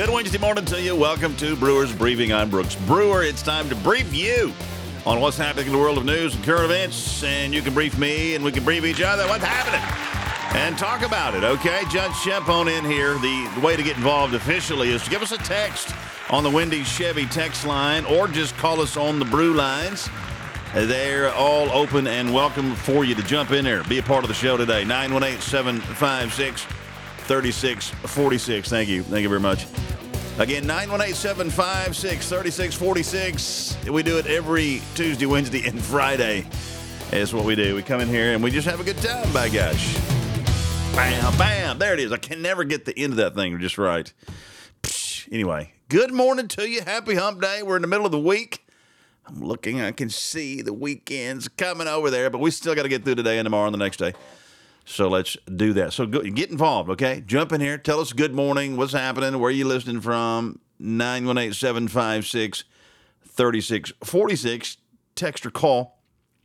Good Wednesday morning to you. Welcome to Brewers Briefing. I'm Brooks Brewer. It's time to brief you on what's happening in the world of news and current events. And you can brief me and we can brief each other what's happening and talk about it, okay? Judge Shep on in here. The, the way to get involved officially is to give us a text on the Wendy's Chevy text line or just call us on the brew lines. They're all open and welcome for you to jump in there. Be a part of the show today. 918 756 3646. Thank you. Thank you very much. Again, 918 756 3646. We do it every Tuesday, Wednesday, and Friday. Is what we do. We come in here and we just have a good time, by gosh. Bam, bam. There it is. I can never get the end of that thing just right. Anyway, good morning to you. Happy hump day. We're in the middle of the week. I'm looking, I can see the weekend's coming over there, but we still got to get through today and tomorrow and the next day. So let's do that. So go, get involved, okay? Jump in here. Tell us good morning. What's happening? Where are you listening from? 918 756 3646. Text or call.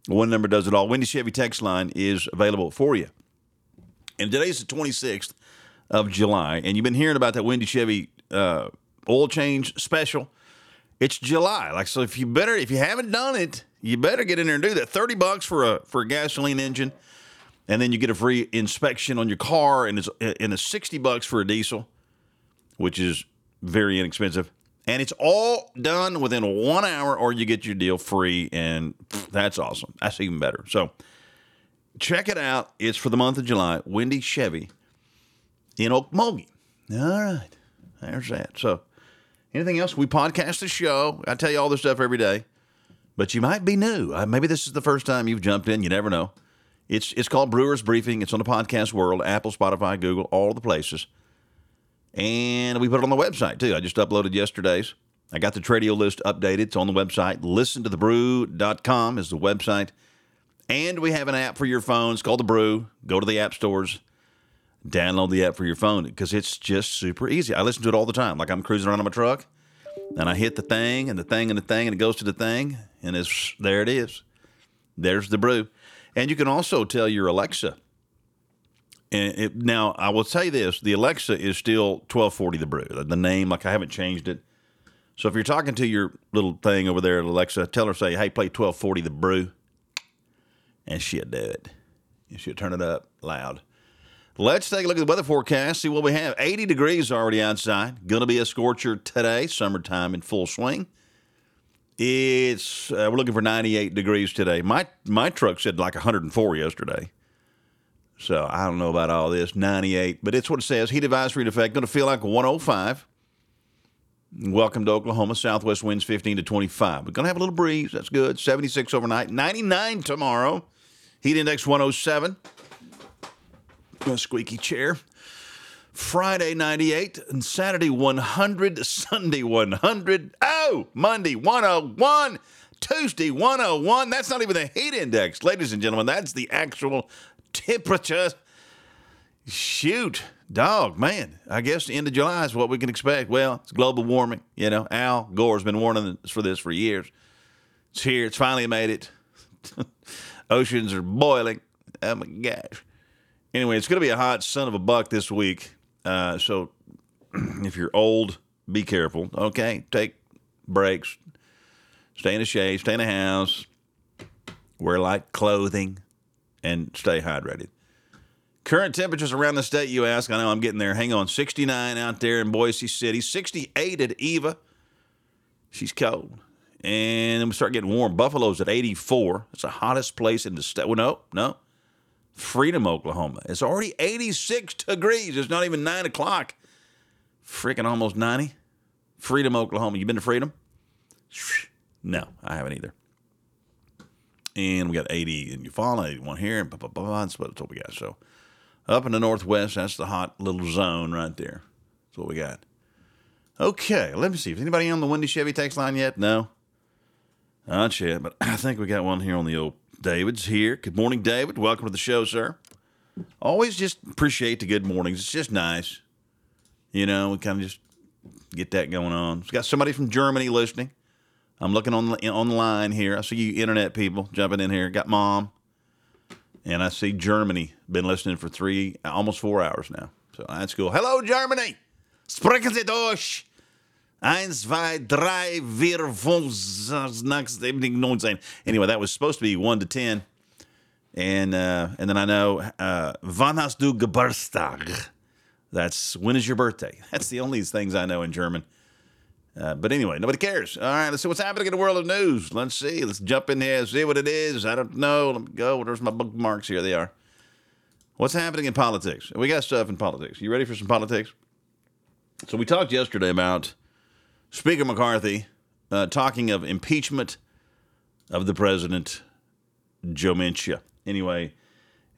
One number does it all. Wendy Chevy text line is available for you. And today's the 26th of July, and you've been hearing about that Wendy Chevy uh, oil change special. It's July, like so. If you better, if you haven't done it, you better get in there and do that. Thirty bucks for a for a gasoline engine, and then you get a free inspection on your car, and it's and it's sixty bucks for a diesel, which is very inexpensive. And it's all done within one hour, or you get your deal free, and that's awesome. That's even better. So check it out. It's for the month of July. Wendy Chevy in Okmulgee. All right. There's that. So, anything else? We podcast the show. I tell you all this stuff every day, but you might be new. Maybe this is the first time you've jumped in. You never know. It's it's called Brewers Briefing. It's on the podcast world, Apple, Spotify, Google, all the places. And we put it on the website too. I just uploaded yesterday's. I got the Tradio list updated. It's on the website. Listen to the brew.com is the website. And we have an app for your phone. It's called The Brew. Go to the app stores, download the app for your phone because it's just super easy. I listen to it all the time. Like I'm cruising around in my truck and I hit the thing and the thing and the thing and it goes to the thing and it's there it is. There's the brew. And you can also tell your Alexa. And it, now I will say this: the Alexa is still 1240 the brew. The name, like I haven't changed it. So if you're talking to your little thing over there, Alexa, tell her say, "Hey, play 1240 the brew," and she'll do it. And she'll turn it up loud. Let's take a look at the weather forecast. See what we have. 80 degrees already outside. Going to be a scorcher today. Summertime in full swing. It's uh, we're looking for 98 degrees today. My my truck said like 104 yesterday. So I don't know about all this 98, but it's what it says. Heat advisory in effect. Going to feel like 105. Welcome to Oklahoma. Southwest winds 15 to 25. We're going to have a little breeze. That's good. 76 overnight. 99 tomorrow. Heat index 107. A squeaky chair. Friday 98 and Saturday 100, Sunday 100. Oh, Monday 101, Tuesday 101. That's not even the heat index, ladies and gentlemen. That's the actual temperature. Shoot, dog, man. I guess the end of July is what we can expect. Well, it's global warming. You know, Al Gore's been warning us for this for years. It's here. It's finally made it. Oceans are boiling. Oh my gosh. Anyway, it's going to be a hot son of a buck this week. Uh, so if you're old, be careful. Okay, take breaks. Stay in the shade. Stay in the house. Wear light clothing, and stay hydrated. Current temperatures around the state, you ask. I know I'm getting there. Hang on. 69 out there in Boise City. 68 at Eva. She's cold. And then we start getting warm. Buffalo's at 84. It's the hottest place in the state. Well, no, no. Freedom, Oklahoma. It's already 86 degrees. It's not even 9 o'clock. Freaking almost 90. Freedom, Oklahoma. You been to Freedom? No, I haven't either. And we got 80 in Eufaula, 81 here, and blah, blah, blah. That's what, we got. So up in the northwest, that's the hot little zone right there. That's what we got. Okay, let me see. Is anybody on the Wendy Chevy text line yet? No. Ah, not yet, but I think we got one here on the old David's here. Good morning, David. Welcome to the show, sir. Always just appreciate the good mornings. It's just nice. You know, we kind of just get that going on. It's got somebody from Germany listening. I'm looking on the, on the line here. I see you internet people jumping in here. Got mom. And I see Germany been listening for three, almost four hours now. So that's cool. Hello, Germany. Sprechen Sie durch. Eins, zwei, drei, vier, fünf, sechs, seven, neun. Anyway, that was supposed to be one to ten. And uh, and then I know uh, Wann hast du Geburtstag? That's when is your birthday? That's the only things I know in German. Uh, but anyway, nobody cares. All right, let's see what's happening in the world of news. Let's see. Let's jump in here, see what it is. I don't know. Let me go. There's my bookmarks. Here they are. What's happening in politics? We got stuff in politics. You ready for some politics? So we talked yesterday about Speaker McCarthy uh, talking of impeachment of the president, Joe Manchin. Anyway,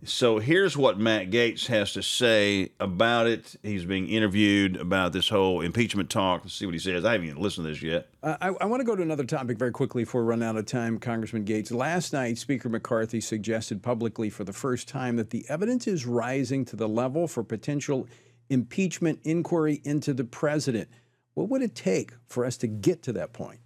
so here's what Matt Gaetz has to say about it. He's being interviewed about this whole impeachment talk. Let's see what he says. I haven't even listened to this yet. Uh, I, I want to go to another topic very quickly before we run out of time, Congressman Gaetz. Last night, Speaker McCarthy suggested publicly for the first time that the evidence is rising to the level for potential impeachment inquiry into the president. What would it take for us to get to that point?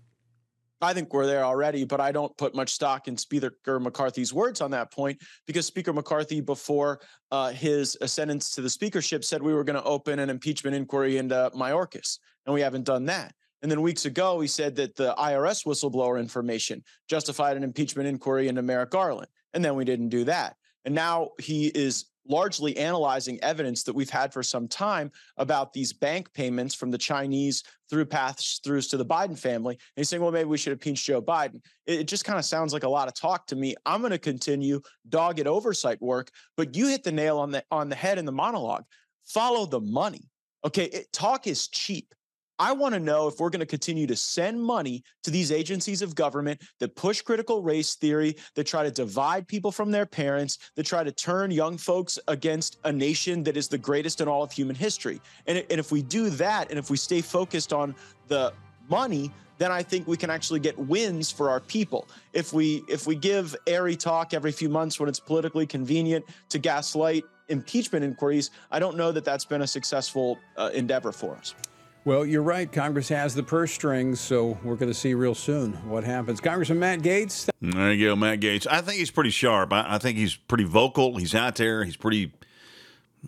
I think we're there already, but I don't put much stock in Speaker McCarthy's words on that point because Speaker McCarthy, before uh, his ascendance to the speakership, said we were going to open an impeachment inquiry into Mayorkas, and we haven't done that. And then weeks ago, he said that the IRS whistleblower information justified an impeachment inquiry into Merrick Garland, and then we didn't do that. And now he is largely analyzing evidence that we've had for some time about these bank payments from the Chinese through paths throughs to the Biden family. And he's saying, well, maybe we should impeach Joe Biden. It, it just kind of sounds like a lot of talk to me. I'm going to continue dogged oversight work, but you hit the nail on the on the head in the monologue. Follow the money. Okay, it, talk is cheap. I want to know if we're going to continue to send money to these agencies of government that push critical race theory, that try to divide people from their parents, that try to turn young folks against a nation that is the greatest in all of human history. And, and if we do that, and if we stay focused on the money, then I think we can actually get wins for our people. If we if we give airy talk every few months when it's politically convenient to gaslight impeachment inquiries, I don't know that that's been a successful uh, endeavor for us. Well, you're right. Congress has the purse strings, so we're going to see real soon what happens. Congressman Matt Gaetz. There you go, Matt Gaetz. I think he's pretty sharp. I, I think he's pretty vocal. He's out there. He's pretty.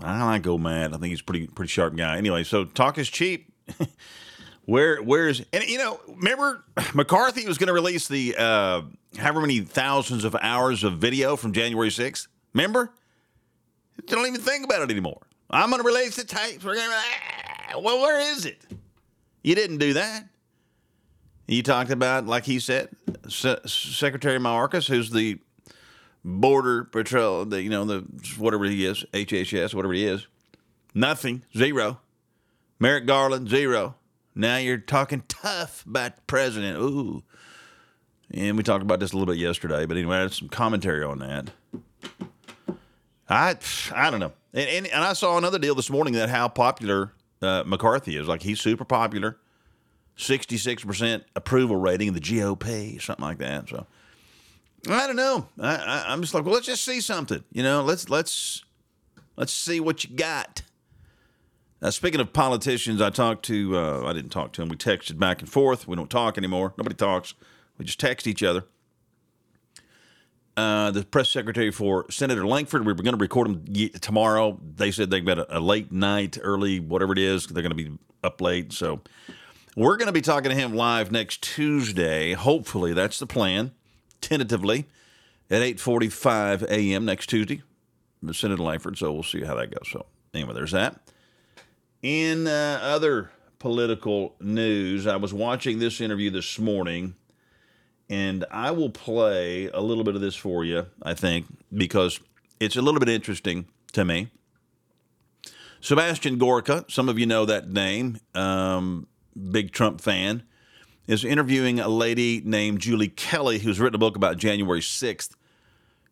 I like go Matt. I think he's pretty pretty sharp guy. Anyway, so talk is cheap. where where's and you know remember McCarthy was going to release the uh, however many thousands of hours of video from January 6th. Remember? Don't even think about it anymore. I'm going to release the tapes. We're going to well, where is it? You didn't do that. You talked about, like he said, Se- Secretary Mayorkas, who's the border patrol, the you know the whatever he is, HHS, whatever he is, nothing, zero. Merrick Garland, zero. Now you're talking tough about president. Ooh. And we talked about this a little bit yesterday, but anyway, I had some commentary on that. I I don't know. And, and, and I saw another deal this morning that how popular uh, McCarthy is. Like he's super popular, sixty six percent approval rating in the GOP, something like that. So I don't know. I, I, I'm just like, well, let's just see something. You know, let's let's let's see what you got. Speaking of politicians, I talked to, uh, I didn't talk to him. We texted back and forth. We don't talk anymore. Nobody talks. We just text each other. Uh, the press secretary for Senator Lankford. We were going to record him tomorrow. They said they've got a, a late night, early, whatever it is. They're going to be up late. So we're going to be talking to him live next Tuesday. Hopefully, that's the plan. Tentatively at 8:45 a.m. next Tuesday, Senator Lankford. So we'll see how that goes. So anyway, there's that. In uh, other political news, I was watching this interview this morning and I will play a little bit of this for you, I think, because it's a little bit interesting to me. Sebastian Gorka, some of you know that name, um, big Trump fan, is interviewing a lady named Julie Kelly who's written a book about January 6th.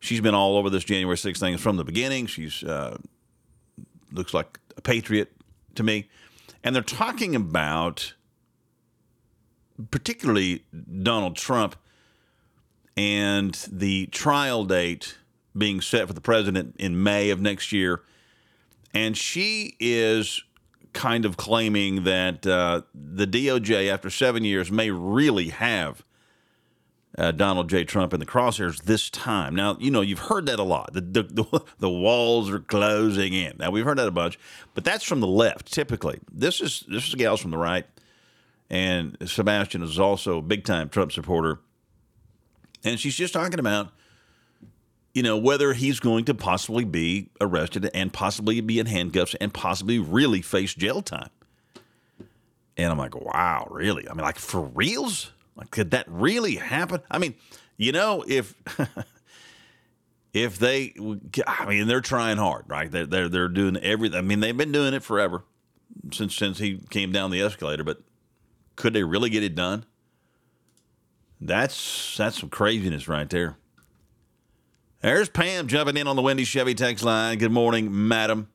She's been all over this January 6th thing from the beginning. She's uh, looks like a patriot to me. And they're talking about particularly Donald Trump and the trial date being set for the president in May of next year. And she is kind of claiming that uh, the DOJ, after seven years, may really have uh, Donald J. Trump in the crosshairs this time. Now, you know, you've heard that a lot. The, the, the, the, walls are closing in. Now, we've heard that a bunch, but that's from the left typically. This is this is gals from the right, and Sebastian is also a big time Trump supporter, and she's just talking about, you know, whether he's going to possibly be arrested and possibly be in handcuffs and possibly really face jail time. And I'm like, wow, really? I mean, like for reals? Like, could that really happen? I mean, you know, if if they, I mean, they're trying hard, right? They're they're, they're doing everything. I mean, they've been doing it forever since since he came down the escalator. But could they really get it done? That's that's some craziness right there. There's Pam jumping in on the Wendy Chevy text line. Good morning, madam.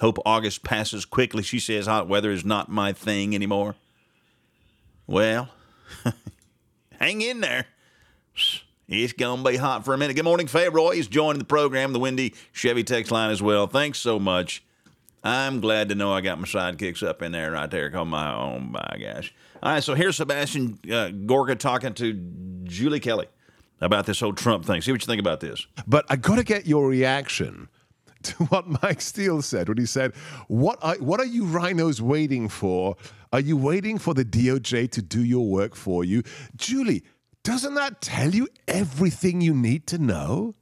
Hope August passes quickly. She says hot weather is not my thing anymore. Well, hang in there. It's going to be hot for a minute. Good morning, Faye Roy is joining the program, the Wendy Chevy text line as well. Thanks so much. I'm glad to know I got my sidekicks up in there right there. Call oh my own, by gosh. All right, so here's Sebastian uh, Gorka talking to Julie Kelly about this whole Trump thing. See what you think about this. But I got to get your reaction to what Mike Steele said when he said, "What are what are you RINOs waiting for? Are you waiting for the DOJ to do your work for you?" Julie, doesn't that tell you everything you need to know?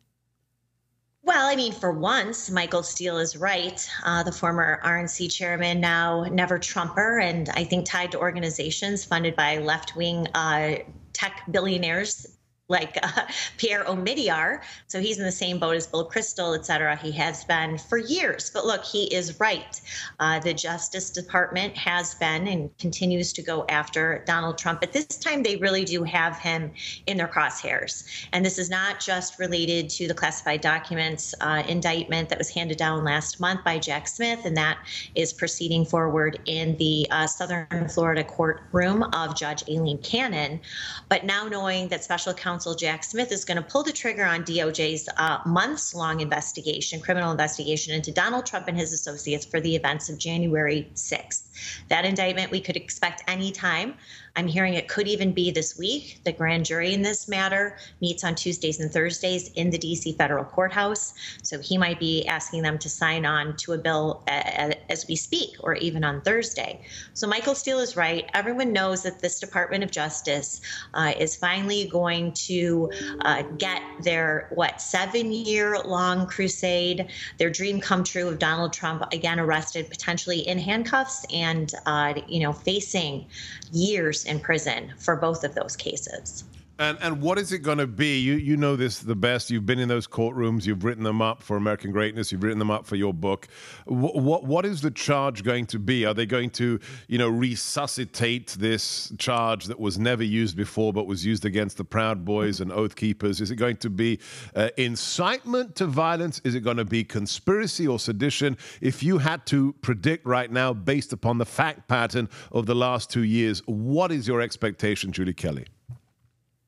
Well, I mean, for once, Michael Steele is right. Uh, the former RNC chairman, now never Trumper, and I think tied to organizations funded by left wing uh, tech billionaires like uh, Pierre Omidyar. So he's in the same boat as Bill Kristol, et cetera. He has been for years. But look, he is right. Uh, the Justice Department has been and continues to go after Donald Trump. But this time, they really do have him in their crosshairs. And this is not just related to the classified documents uh, indictment that was handed down last month by Jack Smith, and that is proceeding forward in the uh, Southern Florida courtroom of Judge Aileen Cannon. But now knowing that special counsel counsel Jack Smith is going to pull the trigger on DOJ's uh, months long investigation, criminal investigation into Donald Trump and his associates for the events of January 6th. That indictment we could expect any time. I'm hearing it could even be this week. The grand jury in this matter meets on Tuesdays and Thursdays in the DC federal courthouse. So he might be asking them to sign on to a bill as we speak or even on Thursday. So Michael Steele is right. Everyone knows that this Department of Justice uh, is finally going to uh, get their, what, seven year long crusade, their dream come true of Donald Trump again arrested, potentially in handcuffs and, uh, you know, facing years in prison for both of those cases. And and what is it going to be? You you know this the best. You've been in those courtrooms. You've written them up for American Greatness. You've written them up for your book. What what, what is the charge going to be? Are they going to you know resuscitate this charge that was never used before but was used against the Proud Boys and Oath Keepers? Is it going to be uh, incitement to violence? Is it going to be conspiracy or sedition? If you had to predict right now, based upon the fact pattern of the last two years, what is your expectation, Julie Kelly?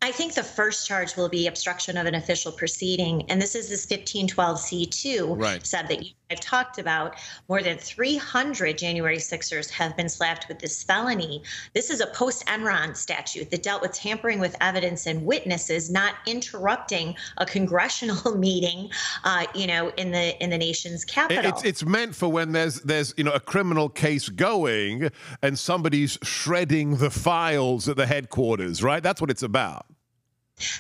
I think the first charge will be obstruction of an official proceeding. And this is this 1512C2 right. sub that you have talked about. More than 300 January 6ers have been slapped with this felony. This is a post Enron statute that dealt with tampering with evidence and witnesses, not interrupting a congressional meeting, uh, you know, in the in the nation's capital. It's, it's meant for when there's there's you know a criminal case going and somebody's shredding the files at the headquarters, right? That's what it's about.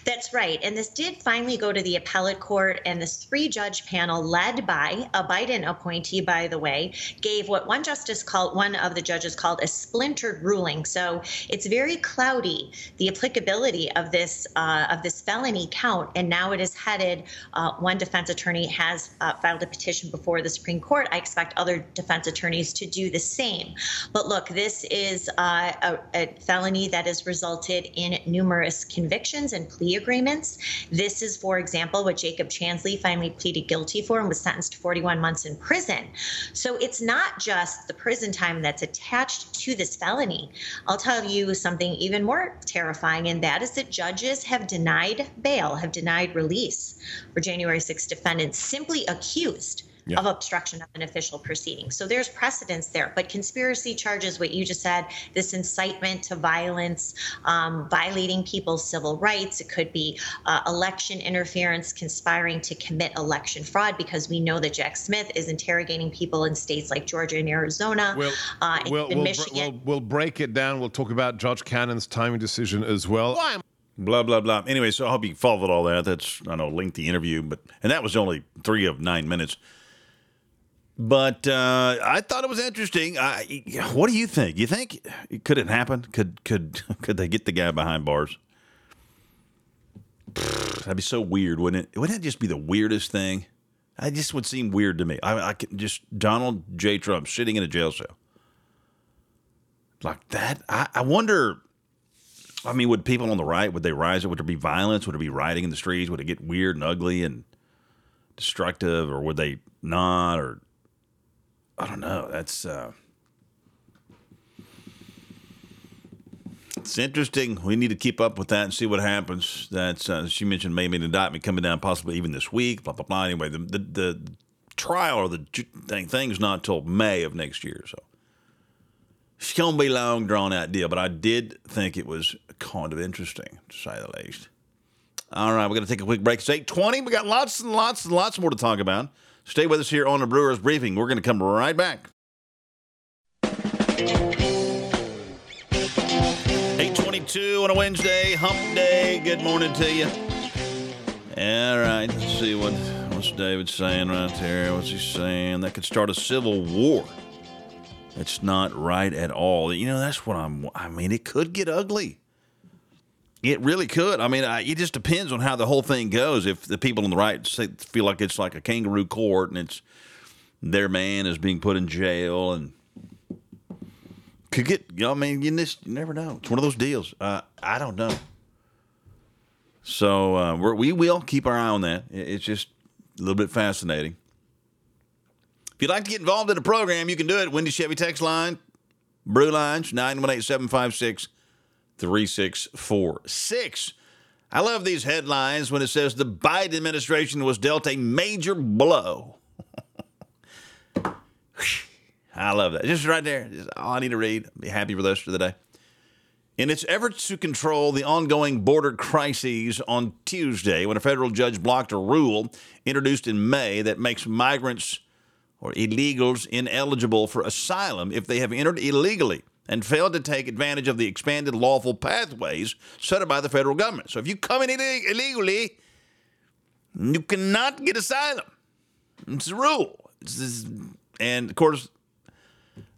That's right. And this did finally go to the appellate court, and this three judge panel, led by a Biden appointee, by the way, gave what one justice called, one of the judges called a splintered ruling. So it's very cloudy, the applicability of this, uh, of this felony count. And now it is headed, uh, one defense attorney has uh, filed a petition before the Supreme Court. I expect other defense attorneys to do the same. But look, this is uh, a, a felony that has resulted in numerous convictions and plea agreements. This is, for example, what Jacob Chansley finally pleaded guilty for and was sentenced to 41 months in prison. So it's not just the prison time that's attached to this felony. I'll tell you something even more terrifying, and that is that judges have denied bail, have denied release for January 6 defendants simply accused yeah. of obstruction of an official proceeding. So there's precedence there. But conspiracy charges, what you just said, this incitement to violence, um, violating people's civil rights. It could be uh, election interference, conspiring to commit election fraud, because we know that Jack Smith is interrogating people in states like Georgia and Arizona, we'll, uh, we'll, in we'll, Michigan. We'll, we'll, break it down. We'll talk about Judge Cannon's timing decision as well. Why? Blah blah blah. Anyway, so I hope you followed all that. That's I know lengthy interview, but and that was only three of nine minutes. But uh, I thought it was interesting. I, what do you think? You think it could it happen? Could could could they get the guy behind bars? That'd be so weird, wouldn't it? Wouldn't that just be the weirdest thing? It just would seem weird to me. I, I could just Donald J. Trump sitting in a jail cell like that. I, I wonder. I mean, would people on the right would they rise? Would there be violence? Would there be rioting in the streets? Would it get weird and ugly and destructive, or would they not? Or I don't know. That's uh, it's interesting. We need to keep up with that and see what happens. That's uh, she mentioned maybe an indictment coming down possibly even this week. Blah blah blah. Anyway, the the, the trial or the thing thing's not until May of next year, so it's gonna be long drawn out deal. But I did think it was kind of interesting to say the least. All right, we're gonna take a quick break. It's eight twenty. We got lots and lots and lots more to talk about. Stay with us here on the Brewers Briefing. We're going to come right back. 822 on a Wednesday, hump day. Good morning to you. All right, let's see what what's David saying right there. What's he saying? That could start a civil war. It's not right at all. You know, that's what I'm. I mean, it could get ugly. It really could. I mean, I, it just depends on how the whole thing goes. If the people on the right say, feel like it's like a kangaroo court and it's their man is being put in jail and could get, you know, I mean, you, just, you never know. It's one of those deals. Uh, I don't know. So uh, we will keep our eye on that. It's just a little bit fascinating. If you'd like to get involved in the program, you can do it. Wendy Chevy text line, Brew Lines, 918 756 3646. I love these headlines when it says the Biden administration was dealt a major blow. I love that. Just right there. Just all I need to read. I'll Be happy for the rest of the day. In its efforts to control the ongoing border crises on Tuesday, when a federal judge blocked a rule introduced in May that makes migrants or illegals ineligible for asylum if they have entered illegally and failed to take advantage of the expanded lawful pathways set up by the federal government. So if you come in illegally, you cannot get asylum. It's a rule. It's and of course,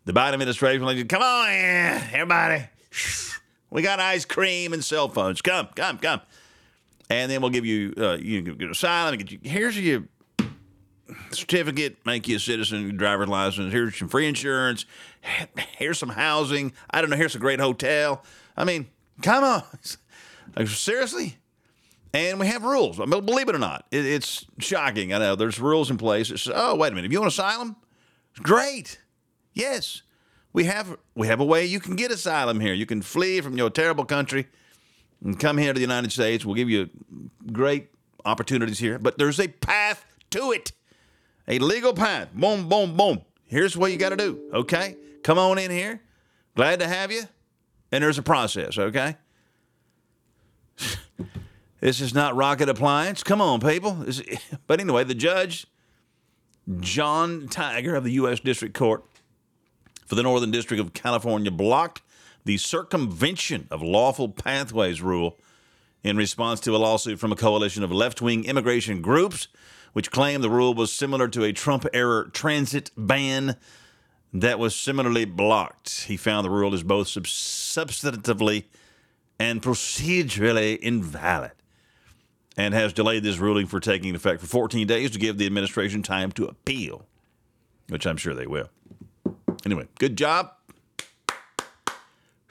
the Biden administration like, come on, everybody. We got ice cream and cell phones. Come, come, come. And then we'll give you, uh, you get asylum. Get you, here's your certificate, make you a citizen, driver's license. Here's some free insurance. Here's some housing. I don't know. Here's a great hotel. I mean, come on. Like, seriously? And we have rules. I mean, believe it or not, it, it's shocking. I know there's rules in place. It's, oh, wait a minute. If you want asylum, great. Yes, we have we have a way you can get asylum here. You can flee from your terrible country and come here to the United States. We'll give you great opportunities here, but there's a path to it a legal path. Boom, boom, boom. Here's what you got to do. Okay? Come on in here. Glad to have you. And there's a process, okay? this is not rocket appliance. Come on, people. But anyway, the judge, Jon Tigar of the U.S. District Court for the Northern District of California, blocked the circumvention of lawful pathways rule in response to a lawsuit from a coalition of left wing immigration groups which claimed the rule was similar to a Trump era transit ban that was similarly blocked. He found the rule is both substantively and procedurally invalid and has delayed this ruling for taking effect for 14 days to give the administration time to appeal, which I'm sure they will. Anyway, good job.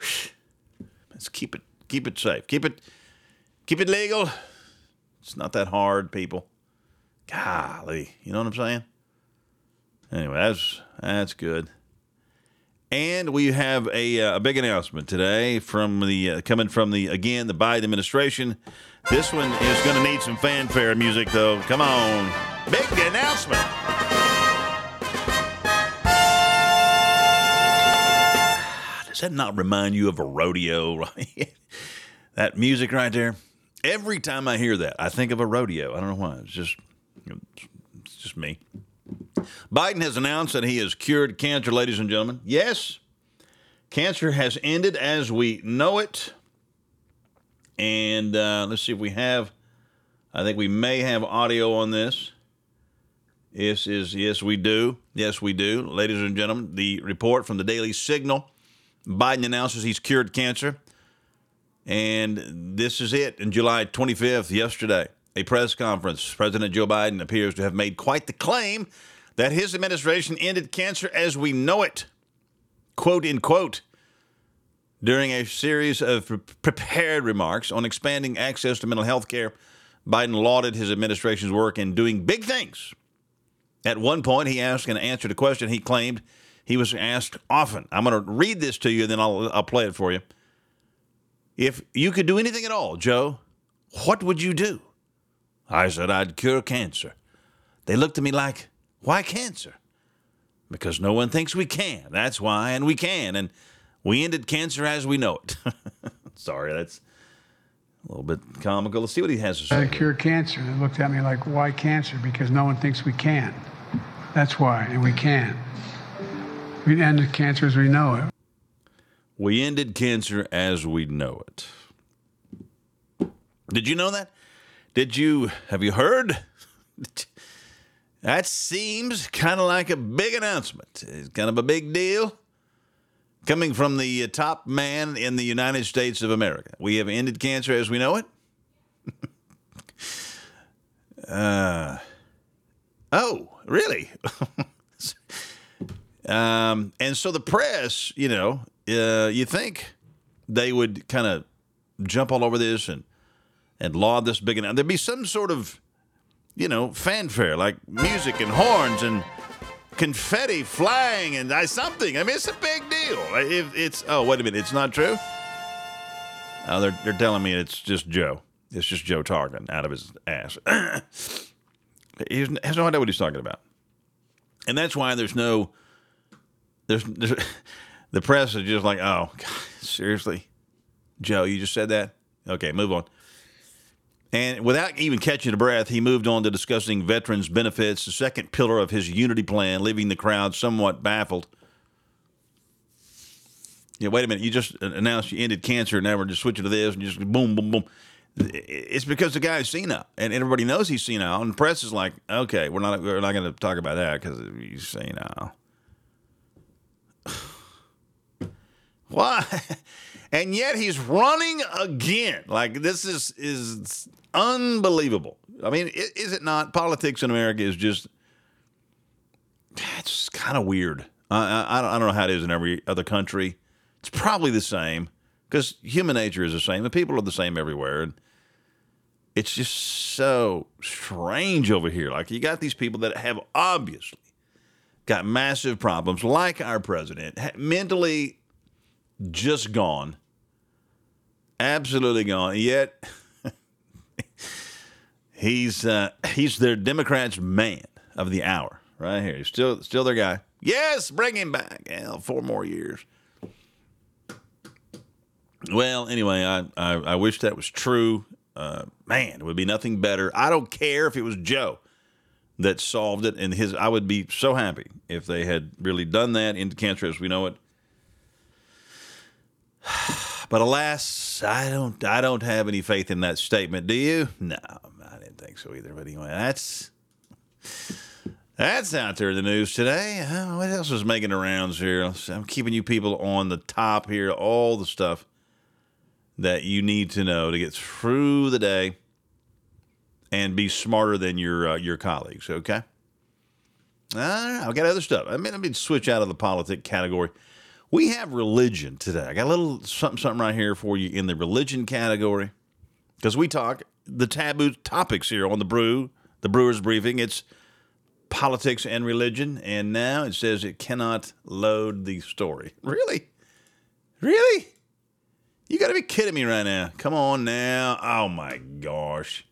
Let's keep it keep it safe. Keep it keep it legal. It's not that hard, people golly, you know what I'm saying? Anyway, that's that's good. And we have a, uh, a big announcement today from the uh, coming from the again the Biden administration. This one is going to need some fanfare music though. Come on, big announcement. Does that not remind you of a rodeo? that music right there. Every time I hear that, I think of a rodeo. I don't know why. It's just it's just me. Biden has announced that he has cured cancer, ladies and gentlemen. Yes, cancer has ended as we know it. And uh, let's see if we have, I think we may have audio on this. Yes, is yes, we do. Yes, we do. Ladies and gentlemen, the report from the Daily Signal. Biden announces he's cured cancer. And this is it. In July 25th, yesterday, a press conference, President Joe Biden appears to have made quite the claim that his administration ended cancer as we know it. Quote, in quote, during a series of prepared remarks on expanding access to mental health care, Biden lauded his administration's work in doing big things. At one point, he asked and answered a question he claimed he was asked often. I'm going to read this to you, and then I'll, I'll play it for you. If you could do anything at all, Joe, what would you do? I said I'd cure cancer. They looked at me like, why cancer? Because no one thinks we can. That's why, and we can. And we ended cancer as we know it. Sorry, that's a little bit comical. Let's see what he has to say. I cure cancer. They looked at me like, why cancer? Because no one thinks we can. That's why, and we can. We ended cancer as we know it. We ended cancer as we know it. Did you know that? Did you have you heard? that seems kind of like a big announcement. It's kind of a big deal coming from the top man in the United States of America. We have ended cancer as we know it. uh, oh, really? um, and so the press, you know, uh, you think they would kind of jump all over this and and law this big announcement. There'd be some sort of, you know, fanfare like music and horns and confetti flying and I, something. I mean, it's a big deal. If it's oh wait a minute, it's not true. Oh, they're they're telling me it's just Joe. It's just Joe talking out of his ass. he has no idea what he's talking about, and that's why there's no there's, there's the press is just like, oh, God, seriously, Joe, you just said that. Okay, move on. And without even catching a breath, he moved on to discussing veterans' benefits, the second pillar of his unity plan, leaving the crowd somewhat baffled. Yeah, wait a minute. You just announced you ended cancer, and now we're just switching to this, and just boom, boom, boom. It's because the guy's senile, and everybody knows he's senile, and the press is like, okay, we're not we're not going to talk about that because he's senile. Why? And yet he's running again. Like this is is unbelievable. I mean, is it not? Politics in America is just it's kind of weird. I, I, I don't know how it is in every other country. It's probably the same because human nature is the same. The people are the same everywhere. And it's just so strange over here. Like you got these people that have obviously got massive problems, like our president, mentally just gone, absolutely gone. Yet he's uh, he's their Democrats' man of the hour right here. He's still still their guy. Yes, bring him back. Four more years. Well, anyway, I, I, I wish that was true. Uh, man, it would be nothing better. I don't care if it was Joe that solved it, and his. I would be so happy if they had really done that into cancer as we know it. But alas, I don't. I don't have any faith in that statement. Do you? No, I didn't think so either. But anyway, that's that's out there in the news today. Uh, what else is making the rounds here? I'm keeping you people on the top here. All the stuff that you need to know to get through the day and be smarter than your uh, your colleagues. Okay. Right, I've got other stuff. I mean, let me switch out of the politic category. We have religion today. I got a little something something right here for you in the religion category because we talk the taboo topics here on the brew, the Brewers Briefing. It's politics and religion, and now it says it cannot load the story. Really, really. You got to be kidding me right now. Come on now. Oh my gosh.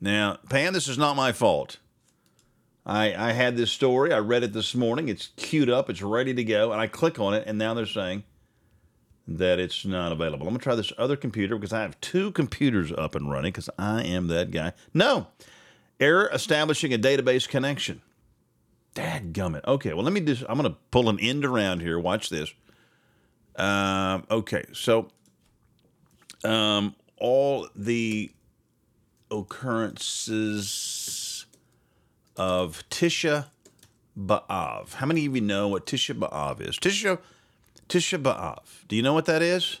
Now, Pam, this is not my fault. I, I had this story. I read it this morning. It's queued up. It's ready to go. And I click on it, and now they're saying that it's not available. I'm gonna try this other computer because I have two computers up and running because I am that guy. No, error establishing a database connection. Dad gummit. Okay, well let me just. I'm gonna pull an end around here. Watch this. Um, okay, so um, all the occurrences of Tisha B'Av. How many of you know what Tisha B'Av is? Tisha Tisha B'Av. Do you know what that is?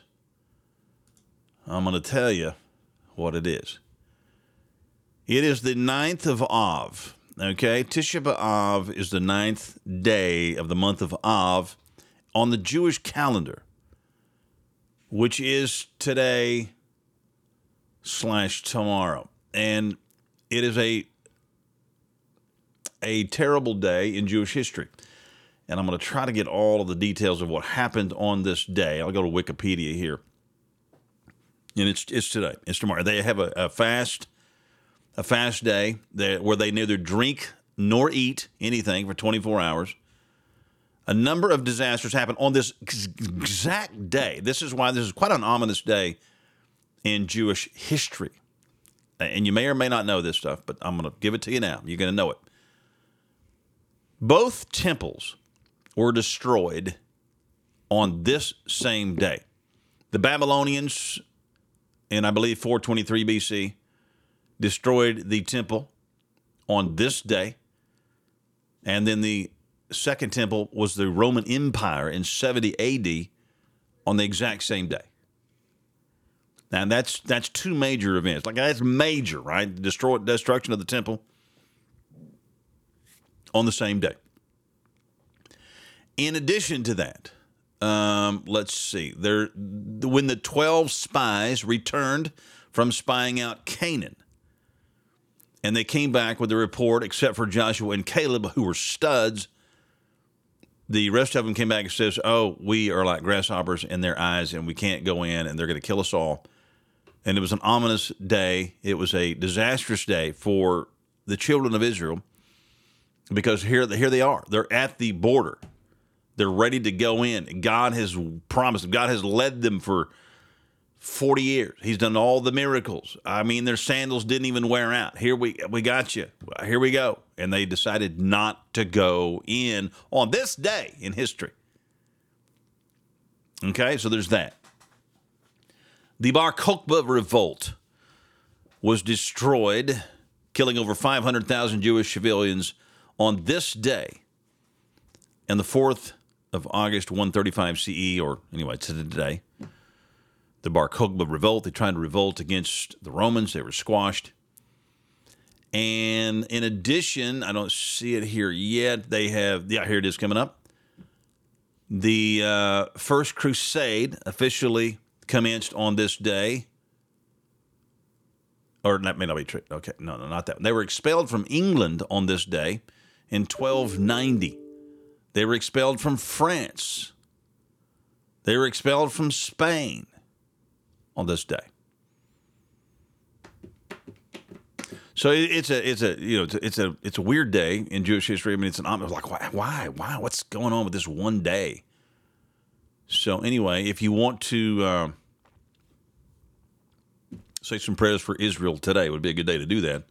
I'm going to tell you what it is. It is the ninth of Av. Okay, Tisha B'Av is the ninth day of the month of Av on the Jewish calendar, which is today slash tomorrow, and it is a a terrible day in Jewish history. And I'm going to try to get all of the details of what happened on this day. I'll go to Wikipedia here. And it's it's today. It's tomorrow. They have a, a fast a fast day where they neither drink nor eat anything for 24 hours. A number of disasters happen on this exact day. This is why this is quite an ominous day in Jewish history. And you may or may not know this stuff, but I'm going to give it to you now. You're going to know it. Both temples were destroyed on this same day. The Babylonians, in I believe 423 BC, destroyed the temple on this day. And then the second temple was the Roman Empire in 70 AD on the exact same day. Now that's that's two major events. Like that's major, right? The destroy, destruction of the temple on the same day. In addition to that, um, let's see. There, when the twelve spies returned from spying out Canaan, and they came back with a report, except for Joshua and Caleb, who were studs. The rest of them came back and says, "Oh, we are like grasshoppers in their eyes, and we can't go in, and they're going to kill us all." And it was an ominous day. It was a disastrous day for the children of Israel because here, here they are. They're at the border. They're ready to go in. God has promised. God has led them for 40 years. He's done all the miracles. I mean, their sandals didn't even wear out. Here we we got you. Here we go. And they decided not to go in on this day in history. Okay, so there's that. The Bar Kokhba revolt was destroyed, killing over 500,000 Jewish civilians on this day, and the 4th of August 135 CE, or anyway, to today the Bar Kokhba revolt. They tried to revolt against the Romans. They were squashed. And in addition, I don't see it here yet. They have, yeah, here it is coming up. The uh, First Crusade officially commenced on this day. Or that may not be true. Okay, no, no, not that. They were expelled from England on this day in 1290. They were expelled from France. They were expelled from Spain on this day. So it's a it's a you know it's a it's a, it's a weird day in Jewish history. I mean, it's an I'm like why why why what's going on with this one day? So anyway, if you want to uh, say some prayers for Israel today, would be a good day to do that.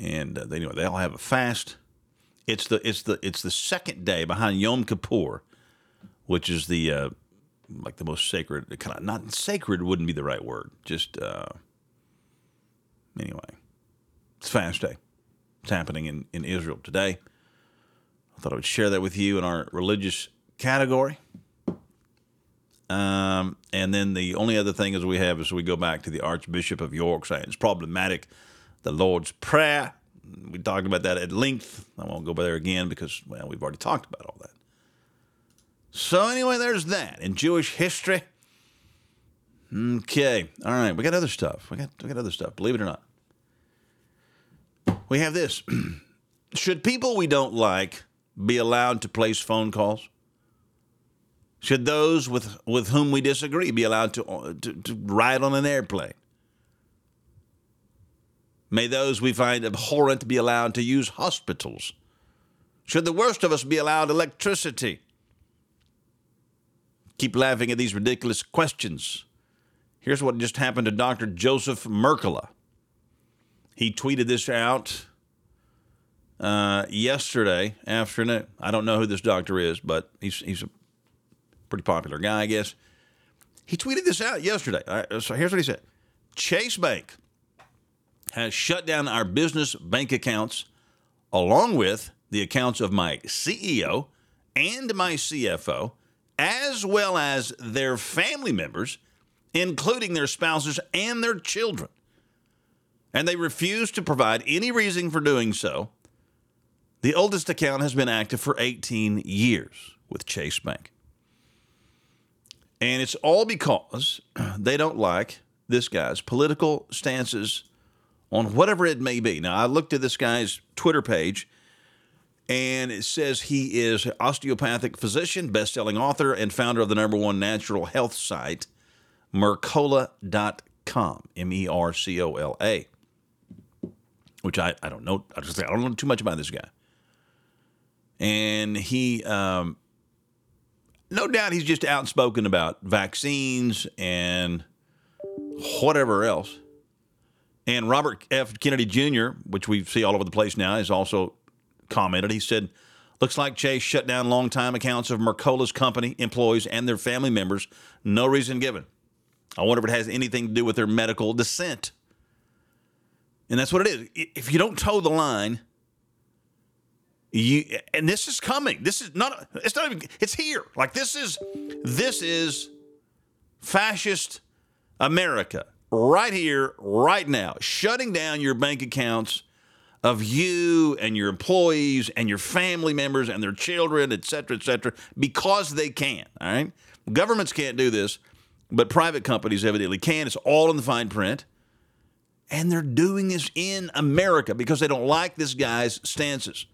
And uh, anyway, they all have a fast. It's the it's the it's the second day behind Yom Kippur, which is the uh, like the most sacred kind of not sacred wouldn't be the right word just uh anyway. It's fast day. It's happening in in israel today. I thought i would share that with you in our religious category. Um, and then the only other thing is we have is we go back to the archbishop of york saying it's problematic the lord's prayer we talked about that at length i won't go there again because well we've already talked about all that so anyway, there's that in Jewish history. Okay, all right, we got other stuff. We got we got other stuff. Believe it or not, we have this. Should people we don't like be allowed to place phone calls? Should those with with whom we disagree be allowed to to, to ride on an airplane? May those we find abhorrent be allowed to use hospitals? Should the worst of us be allowed electricity? keep laughing at these ridiculous questions. Here's what just happened to Dr. Joseph Mercola. He tweeted this out uh, yesterday afternoon. I don't know who this doctor is, but he's, he's a pretty popular guy, I guess. He tweeted this out yesterday. so here's what he said Chase Bank has shut down our business bank accounts along with the accounts of my CEO and my CFO, as well as their family members, including their spouses and their children. And they refuse to provide any reason for doing so. The oldest account has been active for 18 years with Chase Bank. And it's all because they don't like this guy's political stances on whatever it may be. Now, I looked at this guy's Twitter page, and it says he is osteopathic physician, best-selling author, and founder of the number one natural health site, Mercola.com, M-E-R-C-O-L-A, which I, I don't know. I, just, I don't know too much about this guy. And he, um, no doubt he's just outspoken about vaccines and whatever else. And Robert F. Kennedy Jr., which we see all over the place now, has also commented. He said, Looks like Chase shut down longtime accounts of Mercola's company, employees, and their family members. No reason given. I wonder if it has anything to do with their medical dissent. And that's what it is. If you don't toe the line, you and this is coming. This is not it's not even it's here. Like this is this is fascist America right here, right now, shutting down your bank accounts of you and your employees and your family members and their children, et cetera, et cetera, because they can't. All right. Governments can't do this, but private companies evidently can. It's all in the fine print. And they're doing this in America because they don't like this guy's stances.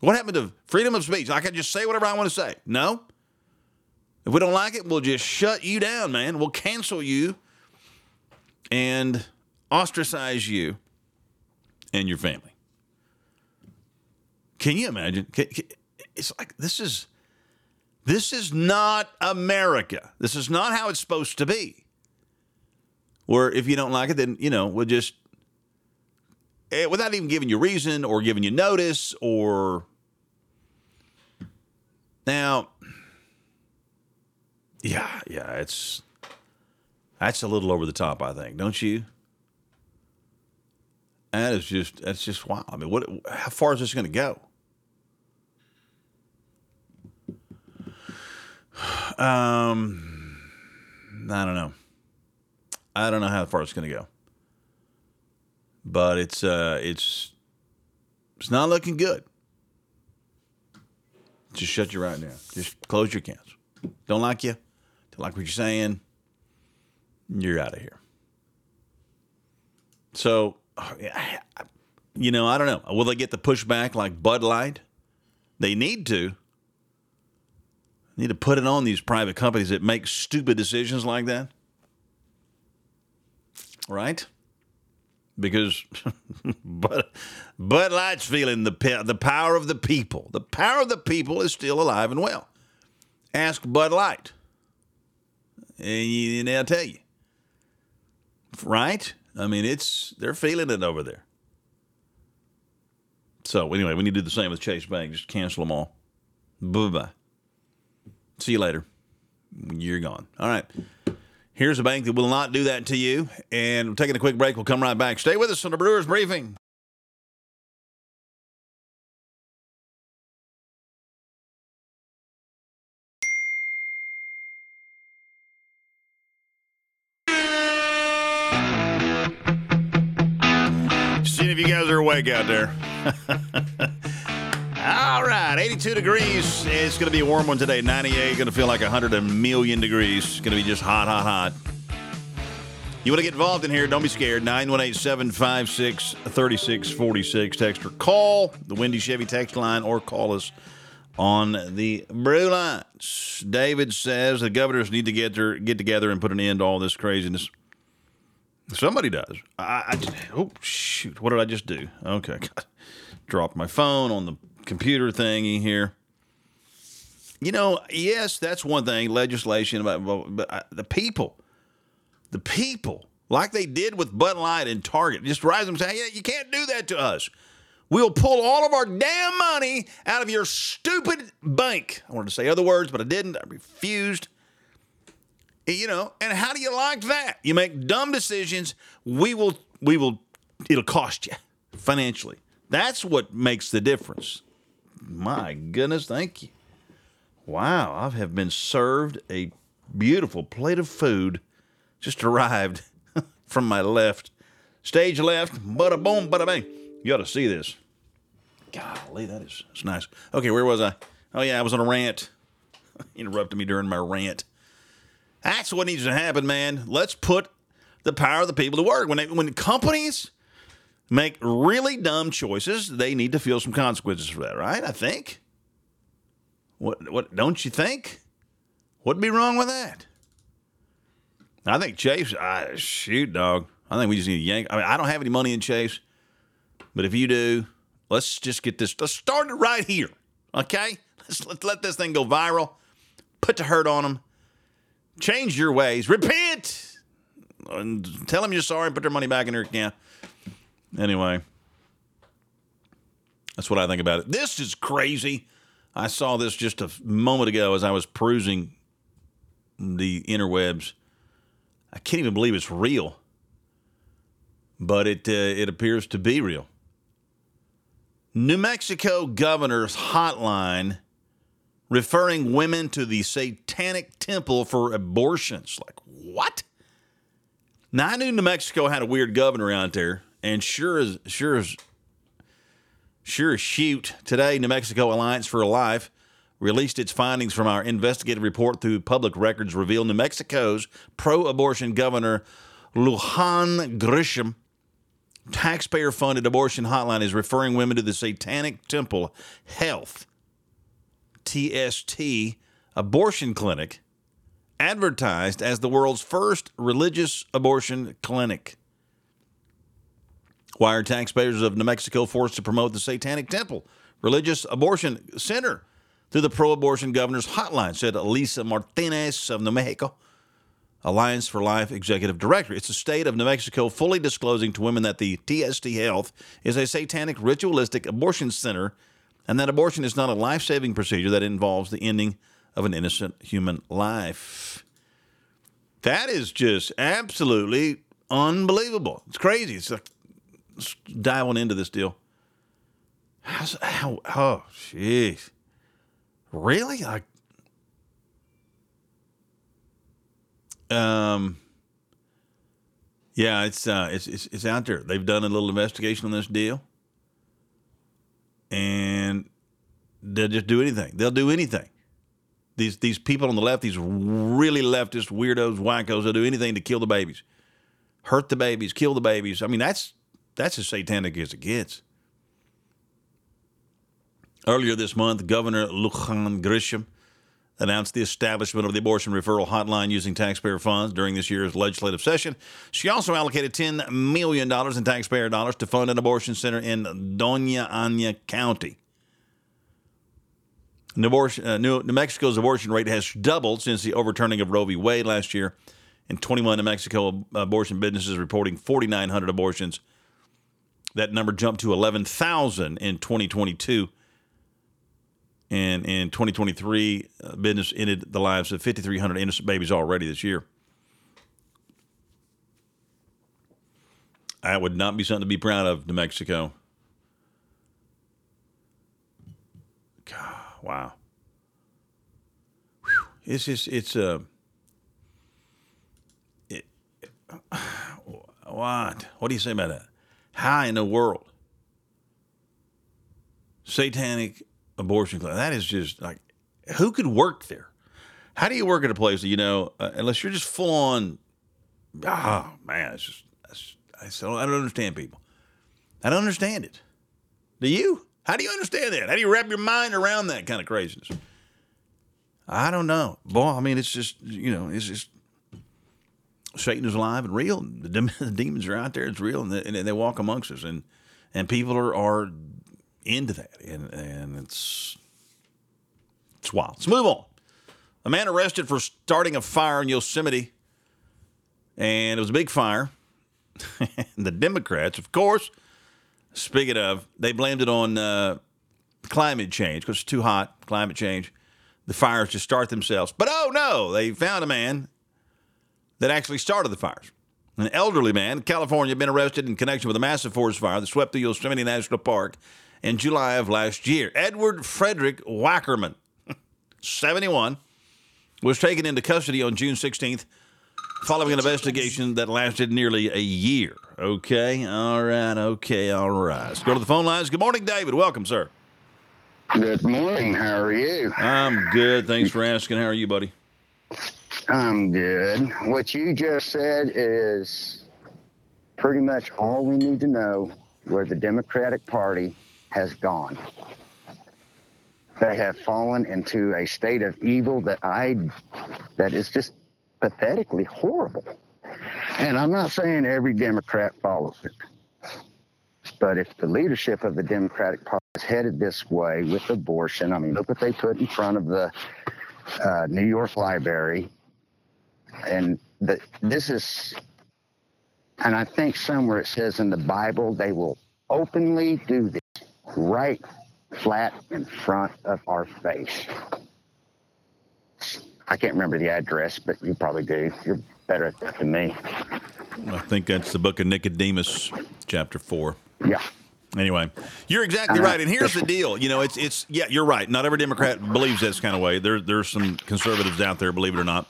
What happened to freedom of speech? I can just say whatever I want to say. No. If we don't like it, we'll just shut you down, man. We'll cancel you and ostracize you and your family. Can you imagine? It's like this is this is not America. This is not how it's supposed to be. Where if you don't like it, then you know we'll just eh, without even giving you reason or giving you notice or now yeah, yeah, it's that's a little over the top, I think, don't you? That is just that's just wow. I mean, what? How far is this going to go? Um, I don't know. I don't know how far it's going to go, but it's uh, it's it's not looking good. Just shut your right now. Just close your accounts. Don't like you like what you're saying, you're out of here. So, you know, I don't know. Will they get the pushback like Bud Light? They need to. Need to put it on these private companies that make stupid decisions like that. Right? Because Bud, Bud Light's feeling the, the power of the people. The power of the people is still alive and well. Ask Bud Light. And, I'll tell you, right? I mean, it's they're feeling it over there. So anyway, we need to do the same with Chase Bank. Just cancel them all. Bye bye. See you later. You're gone. All right. Here's a bank that will not do that to you. And we're taking a quick break. We'll come right back. Stay with us on the Brewers Briefing. Guys are awake out there. All right, 82 degrees. It's going to be a warm one today. 98, going to feel like 100 million degrees. It's going to be just hot, hot, hot. You want to get involved in here? Don't be scared. 918 756 3646. Text or call the Wendy Chevy text line or call us on the brew lines. David says the governors need to get, their, get together and put an end to all this craziness. Somebody does. I, I oh shoot! What did I just do? Okay, dropped my phone on the computer thingy here. you know, yes, that's one thing, legislation, but, but uh, the people, the people, like they did with Bud Light and Target, just rise and say, yeah, you can't do that to us. We'll pull all of our damn money out of your stupid bank. I wanted to say other words, but I didn't. I refused. You know, and how do you like that? You make dumb decisions. We will, we will, it'll cost you financially. That's what makes the difference. My goodness, thank you. Wow, I have been served a beautiful plate of food just arrived from my left. Stage left, bada boom, bada bang. You ought to see this. Golly, that is that's nice. Okay, where was I? Oh yeah, I was on a rant. Interrupted me during my rant. That's what needs to happen, man. Let's put the power of the people to work. When they, when companies make really dumb choices, they need to feel some consequences for that, right? I think. What what don't you think? What'd be wrong with that? I think Chase. I, shoot, dog. I think we just need to yank. I mean, I don't have any money in Chase, but if you do, let's just get this. Let's start it right here, okay? Let's, let's let this thing go viral. Put the hurt on them. Change your ways. Repent. And tell them you're sorry and put their money back in their account. Anyway, that's what I think about it. This is crazy. I saw this just a moment ago as I was perusing the interwebs. I can't even believe it's real, but it uh, it appears to be real. New Mexico governor's hotline referring women to the Satanic Temple for abortions. Like what? Now I knew New Mexico had a weird governor out there, and sure as sure as sure as shoot, today New Mexico Alliance for Life released its findings from our investigative report through public records reveal New Mexico's pro-abortion governor Lujan Grisham taxpayer funded abortion hotline is referring women to the Satanic Temple Health TST abortion clinic advertised as the world's first religious abortion clinic. Why are taxpayers of New Mexico forced to promote the Satanic Temple Religious Abortion Center through the pro abortion governor's hotline, said Elisa Martinez of New Mexico, Alliance for Life executive director. It's the state of New Mexico fully disclosing to women that the TST Health is a satanic ritualistic abortion center and that abortion is not a life saving procedure that involves the ending of an innocent human life. That is just absolutely unbelievable. It's crazy. It's like let's dive on into this deal. How's, how, oh, jeez. Really? Like, um, yeah, it's, uh, it's, it's, it's out there. They've done a little investigation on this deal. And they'll just do anything. They'll do anything. These, these people on the left, these really leftist weirdos, wackos, they'll do anything to kill the babies, hurt the babies, kill the babies. I mean, that's that's as satanic as it gets. Earlier this month, Governor Lujan Grisham announced the establishment of the abortion referral hotline using taxpayer funds during this year's legislative session. She also allocated $10 million in taxpayer dollars to fund an abortion center in Doña Ana County. New, abortion, uh, New, New Mexico's abortion rate has doubled since the overturning of Roe v. Wade last year. In 21 New Mexico abortion businesses reporting 4,900 abortions that number jumped to 11,000 in 2022. And in 2023, uh, business ended the lives of 5,300 innocent babies already this year. That would not be something to be proud of, New Mexico. God, wow. Whew. It's just, it's a. Uh, it, what? What do you say about that? How in the world? Satanic abortion clinic. That is just like, who could work there? How do you work at a place that, you know, uh, unless you're just full on, oh man, it's just, I, still, I don't understand people. I don't understand it. Do you? How do you understand that? How do you wrap your mind around that kind of craziness? I don't know. Boy, I mean, it's just, you know, it's just, Satan is alive and real. The, the demons are out there. It's real, and they, and they, walk amongst us, and and people are are into that, and and it's It's wild. Let's move on. A man arrested for starting a fire in Yosemite, and it was a big fire. the Democrats, of course, speaking of, they blamed it on uh, climate change because it's too hot, climate change. The fires just start themselves. But oh no, they found a man that actually started the fires. An elderly man in California had been arrested in connection with a massive forest fire that swept through Yosemite National Park in July of last year. Edward Frederick Wackerman, 71, was taken into custody on June 16th following an investigation that lasted nearly a year. Okay, all right, okay, all right. Let's go to the phone lines. Good morning, David. Welcome, sir. Good morning. How are you? I'm good. Thanks for asking. How are you, buddy? I'm good. What you just said is pretty much all we need to know where the Democratic Party has gone. They have fallen into a state of evil that I that is just pathetically horrible. And I'm not saying every Democrat follows it. But if the leadership of the Democratic Party is headed this way with abortion, I mean, look what they put in front of the uh, New York Library. And the, this is, and I think somewhere it says in the Bible, they will openly do this right flat in front of our face. I can't remember the address, but you probably do. You're better at that than me. I think that's the book of Nicodemus, chapter 4. Yeah. Anyway, you're exactly Uh-huh. right. And here's the deal. You know, it's it's yeah, you're right. Not every Democrat believes this kind of way. There there's some conservatives out there, believe it or not.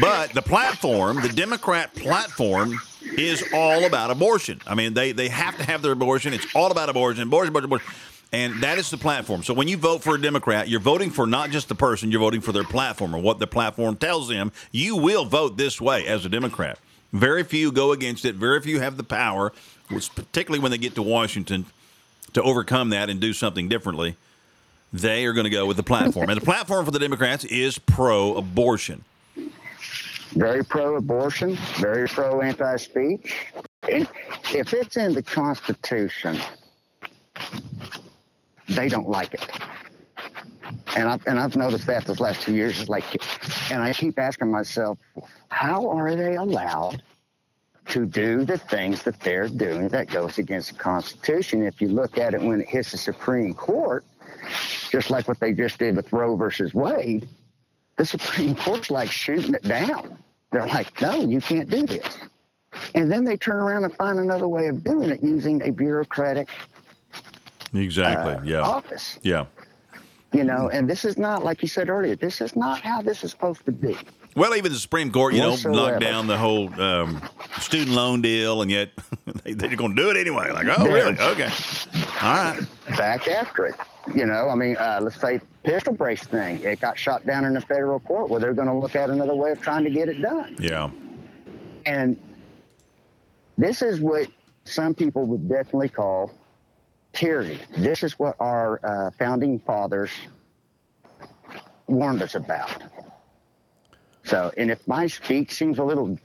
But the platform, the Democrat platform, is all about abortion. I mean, they they have to have their abortion. It's all about abortion, abortion, abortion, abortion. And that is the platform. So when you vote for a Democrat, you're voting for not just the person, you're voting for their platform or what the platform tells them. You will vote this way as a Democrat. Very few go against it. Very few have the power, particularly when they get to Washington, to overcome that and do something differently. They are going to go with the platform. and the platform for the Democrats is pro abortion. Very pro-abortion, very pro-anti-speech. If if it's in the Constitution, they don't like it. And I've, and I've noticed that this last two years is like, and I keep asking myself, how are they allowed to do the things that they're doing that goes against the Constitution? If you look at it when it hits the Supreme Court, just like what they just did with Roe versus Wade, the Supreme Court's like shooting it down. They're like, no, you can't do this. And then they turn around and find another way of doing it using a bureaucratic Exactly. uh, yeah. office. Yeah. You know, and this is not, like you said earlier, this is not how this is supposed to be. Well, even the Supreme Court, you know, knocked down the whole um, student loan deal, and yet they, they're going to do it anyway. Like, oh, really? Okay. All right. Back after it. You know, I mean, uh, let's say pistol brace thing. It got shot down in the federal court where they're going to look at another way of trying to get it done. Yeah. And this is what some people would definitely call tyranny. This is what our uh, founding fathers warned us about. So, and if my speech seems a little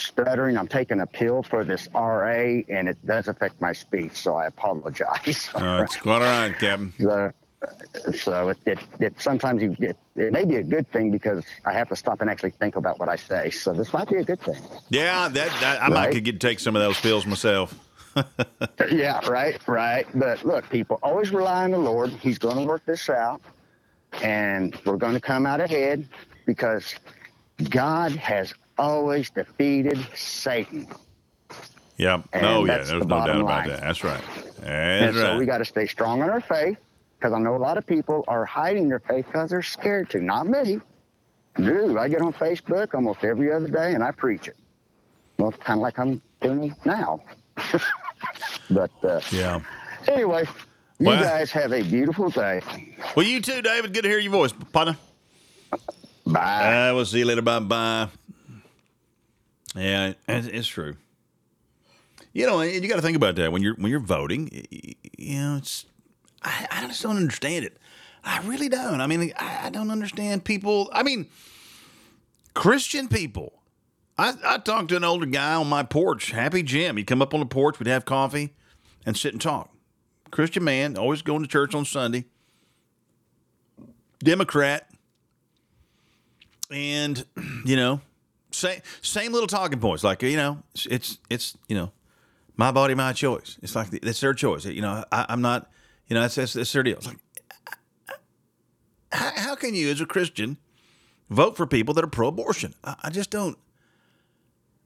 stuttering, I'm taking a pill for this RA, and it does affect my speech, so I apologize. Uh, it's quite all right, Captain. So, so it, it, it sometimes you it, it may be a good thing because I have to stop and actually think about what I say. So this might be a good thing. Yeah, that, that I might could get take some of those pills myself. Yeah, right, right. But look, people, always rely on the Lord. He's going to work this out, and we're going to come out ahead because God has always defeated Satan. Yeah. And oh, yeah. There's the no doubt about line. that. That's right. And That's so we got to stay strong in our faith because I know a lot of people are hiding their faith because they're scared to. Not me. Dude, I get on Facebook almost every other day and I preach it. Well, it's kind of like I'm doing now. but uh, Yeah. anyway, you Well- guys have a beautiful day. Well, you too, David. Good to hear your voice, partner. Bye. Uh, we'll see you later. Bye bye. Yeah, it's, true. You know, and you got to think about that when you're when you're voting. You know, it's I, I just don't understand it. I really don't. I mean, I, I don't understand people. I mean, Christian people. I, I talked to an older guy on my porch, Happy Jim. He'd come up on the porch, we'd have coffee and sit and talk. Christian man, always going to church on Sunday. Democrat. And, you know, same, same little talking points. Like, you know, it's, it's, it's you know, my body, my choice. It's like, it's their choice. You know, I, I'm not, you know, that's, that's, that's their deal. It's like, how, how can you, as a Christian, vote for people that are pro-abortion? I, I just don't.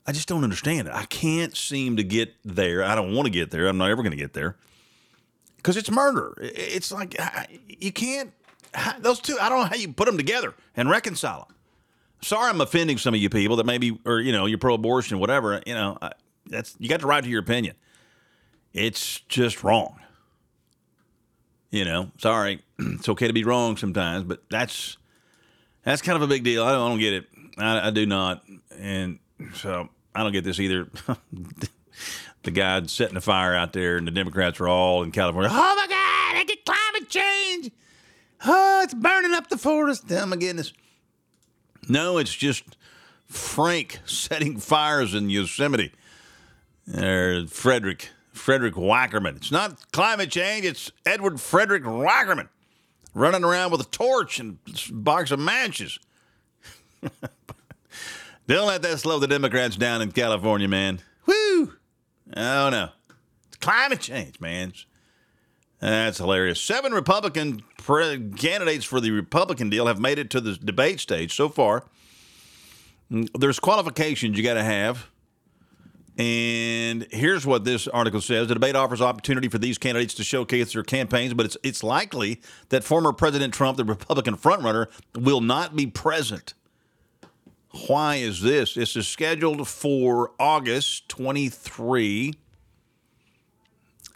I just don't understand it. I can't seem to get there. I don't want to get there. I'm not ever going to get there because it's murder. It's like you can't. Those two, I don't know how you put them together and reconcile them. Sorry, I'm offending some of you people that maybe, or you know, you're pro-abortion, whatever. You know, that's you got the right to your opinion. It's just wrong. You know, sorry, it's okay to be wrong sometimes, but that's that's kind of a big deal. I don't, I don't get it. I, I do not, and so I don't get this either. the guy setting the fire out there, and the Democrats are all in California. Oh my God, I get climate change. Oh, it's burning up the forest. Oh my goodness. No, it's just Frank setting fires in Yosemite. Or Frederick, Frederick Wackerman. It's not climate change, it's Edward Frederick Wackerman running around with a torch and a box of matches. Don't let that slow the Democrats down in California, man. Woo! Oh no. It's climate change, man. That's hilarious. Seven Republican pre- candidates for the Republican deal have made it to the debate stage so far. Mm, there's qualifications you got to have. And here's what this article says: The debate offers opportunity for these candidates to showcase their campaigns, but it's it's likely that former President Trump, the Republican frontrunner, will not be present. Why is this? This is scheduled for August 23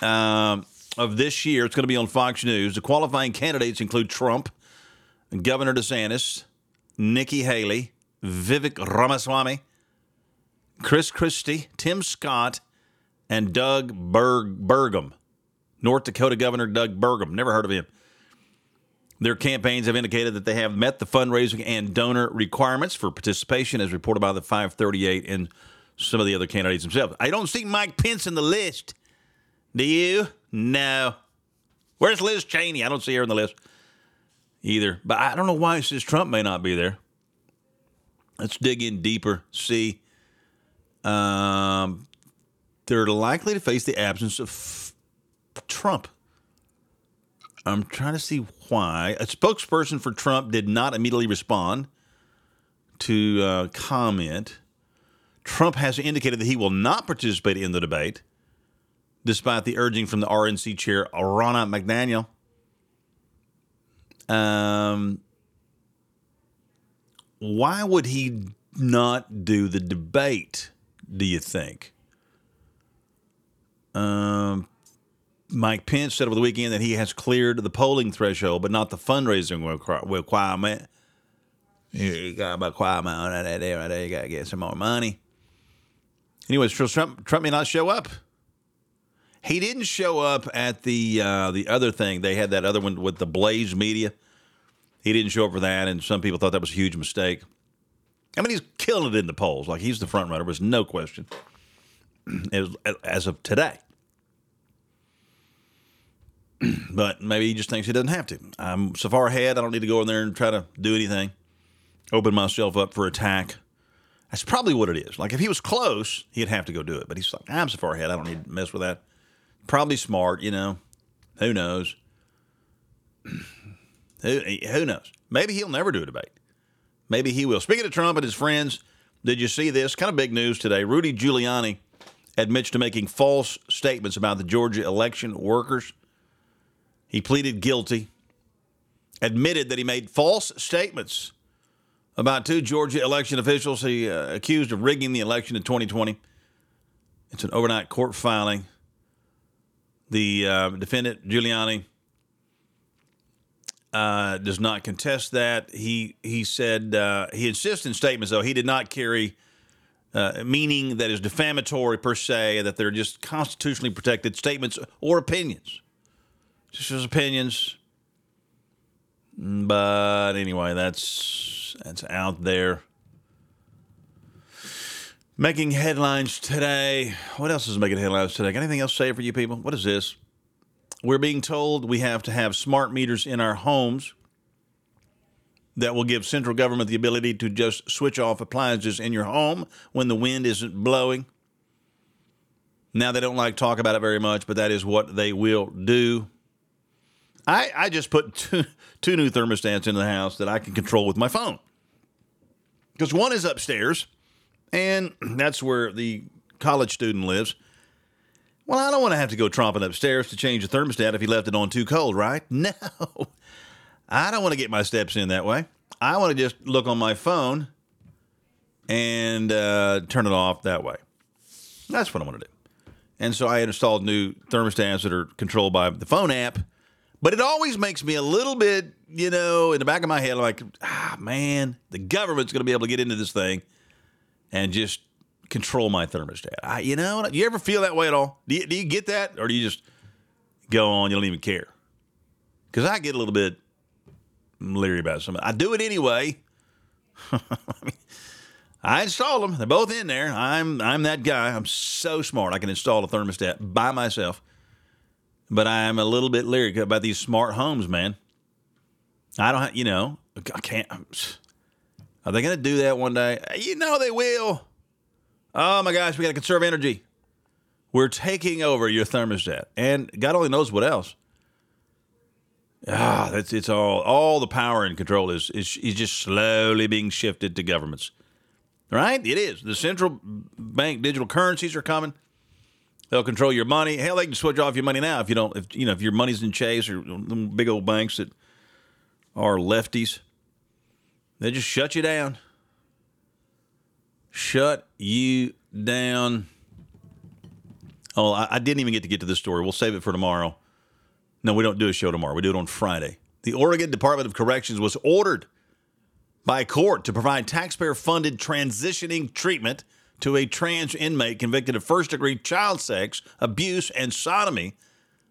um, of this year. It's going to be on Fox News. The qualifying candidates include Trump, Governor DeSantis, Nikki Haley, Vivek Ramaswamy, Chris Christie, Tim Scott, and Doug Berg- Burgum. North Dakota Governor Doug Burgum. Never heard of him. Their campaigns have indicated that they have met the fundraising and donor requirements for participation, as reported by the 538 and some of the other candidates themselves. I don't see Mike Pence in the list. Do you? No. Where's Liz Cheney? I don't see her in the list either. But I don't know why it says Trump may not be there. Let's dig in deeper. See. Um, they're likely to face the absence of Trump. I'm trying to see why. A spokesperson for Trump did not immediately respond to uh, comment. Trump has indicated that he will not participate in the debate, despite the urging from the RNC chair, Ronna McDaniel. Um, why would he not do the debate, do you think? Um, Mike Pence said over the weekend that he has cleared the polling threshold, but not the fundraising requirement. You got about requirement that there, right there. You got to get some more money. Anyways, Trump, Trump may not show up. He didn't show up at the uh, the other thing. They had that other one with the Blaze Media. He didn't show up for that, and some people thought that was a huge mistake. I mean, he's killing it in the polls. Like he's the front runner, there's no question. As, as of today. but maybe he just thinks he doesn't have to. I'm so far ahead, I don't need to go in there and try to do anything, open myself up for attack. That's probably what it is. Like if he was close, he'd have to go do it. But he's like, I'm so far ahead, I don't need to mess with that. Probably smart, you know. Who knows? who, who knows? Maybe he'll never do a debate. Maybe he will. Speaking of Trump and his friends, did you see this? Kind of big news today. Rudy Giuliani admits to making false statements about the Georgia election workers. He pleaded guilty, admitted that he made false statements about two Georgia election officials he uh, accused of rigging the election in 2020. It's an overnight court filing. The uh, defendant, Giuliani, uh, does not contest that. He he said uh, he insists in statements though he did not carry uh, meaning that is defamatory per se, that they're just constitutionally protected statements or opinions, just his opinions. But anyway, that's that's out there. Making headlines today. What else is making headlines today? Got anything else to say for you people? What is this? We're being told we have to have smart meters in our homes that will give central government the ability to just switch off appliances in your home when the wind isn't blowing. Now, they don't like talk about it very much, but that is what they will do. I, I just put two, two new thermostats in the house that I can control with my phone. Because one is upstairs, and that's where the college student lives. Well, I don't want to have to go tromping upstairs to change the thermostat if he left it on too cold, right? No. I don't want to get my steps in that way. I want to just look on my phone and uh, turn it off that way. That's what I want to do. And so I installed new thermostats that are controlled by the phone app. But it always makes me a little bit, you know, in the back of my head, like, ah, man, the government's going to be able to get into this thing and just control my thermostat. I, you know, you ever feel that way at all? Do you, do you get that? Or do you just go on, you don't even care? Because I get a little bit leery about something. I do it anyway. I, I installed them. They're both in there. I'm I'm that guy. I'm so smart. I can install a thermostat by myself. But I'm a little bit leery about these smart homes, man. I don't, have, you know, I can't. Are they going to do that one day? You know they will. Oh my gosh, we got to conserve energy. We're taking over your thermostat, and God only knows what else. Ah, that's it's all all the power and control is is is just slowly being shifted to governments. Right? It is. The central bank digital currencies are coming. They'll control your money. Hell, they can switch off your money now if you don't. If you know if your money's in Chase or big old banks that are lefties, they just shut you down. Shut you down. Oh, I, I didn't even get to get to this story. We'll save it for tomorrow. No, we don't do a show tomorrow. We do it on Friday. The Oregon Department of Corrections was ordered by a court to provide taxpayer funded transitioning treatment to a trans inmate convicted of first degree child sex, abuse, and sodomy.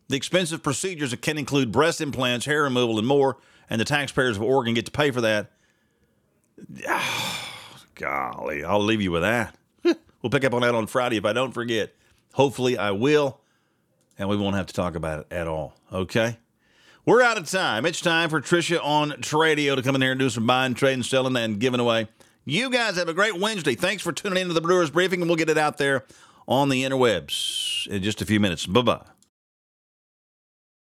The expensive procedures can include breast implants, hair removal, and more, and the taxpayers of Oregon get to pay for that. Oh, golly, I'll leave you with that. we'll pick up on that on Friday if I don't forget. Hopefully, I will and we won't have to talk about it at all. Okay? We're out of time. It's time for Trisha on Tradio to come in here and do some buying, trading, selling, and giving away. You guys have a great Wednesday. Thanks for tuning in to the Brewers Briefing, and we'll get it out there on the interwebs in just a few minutes. Bye bye.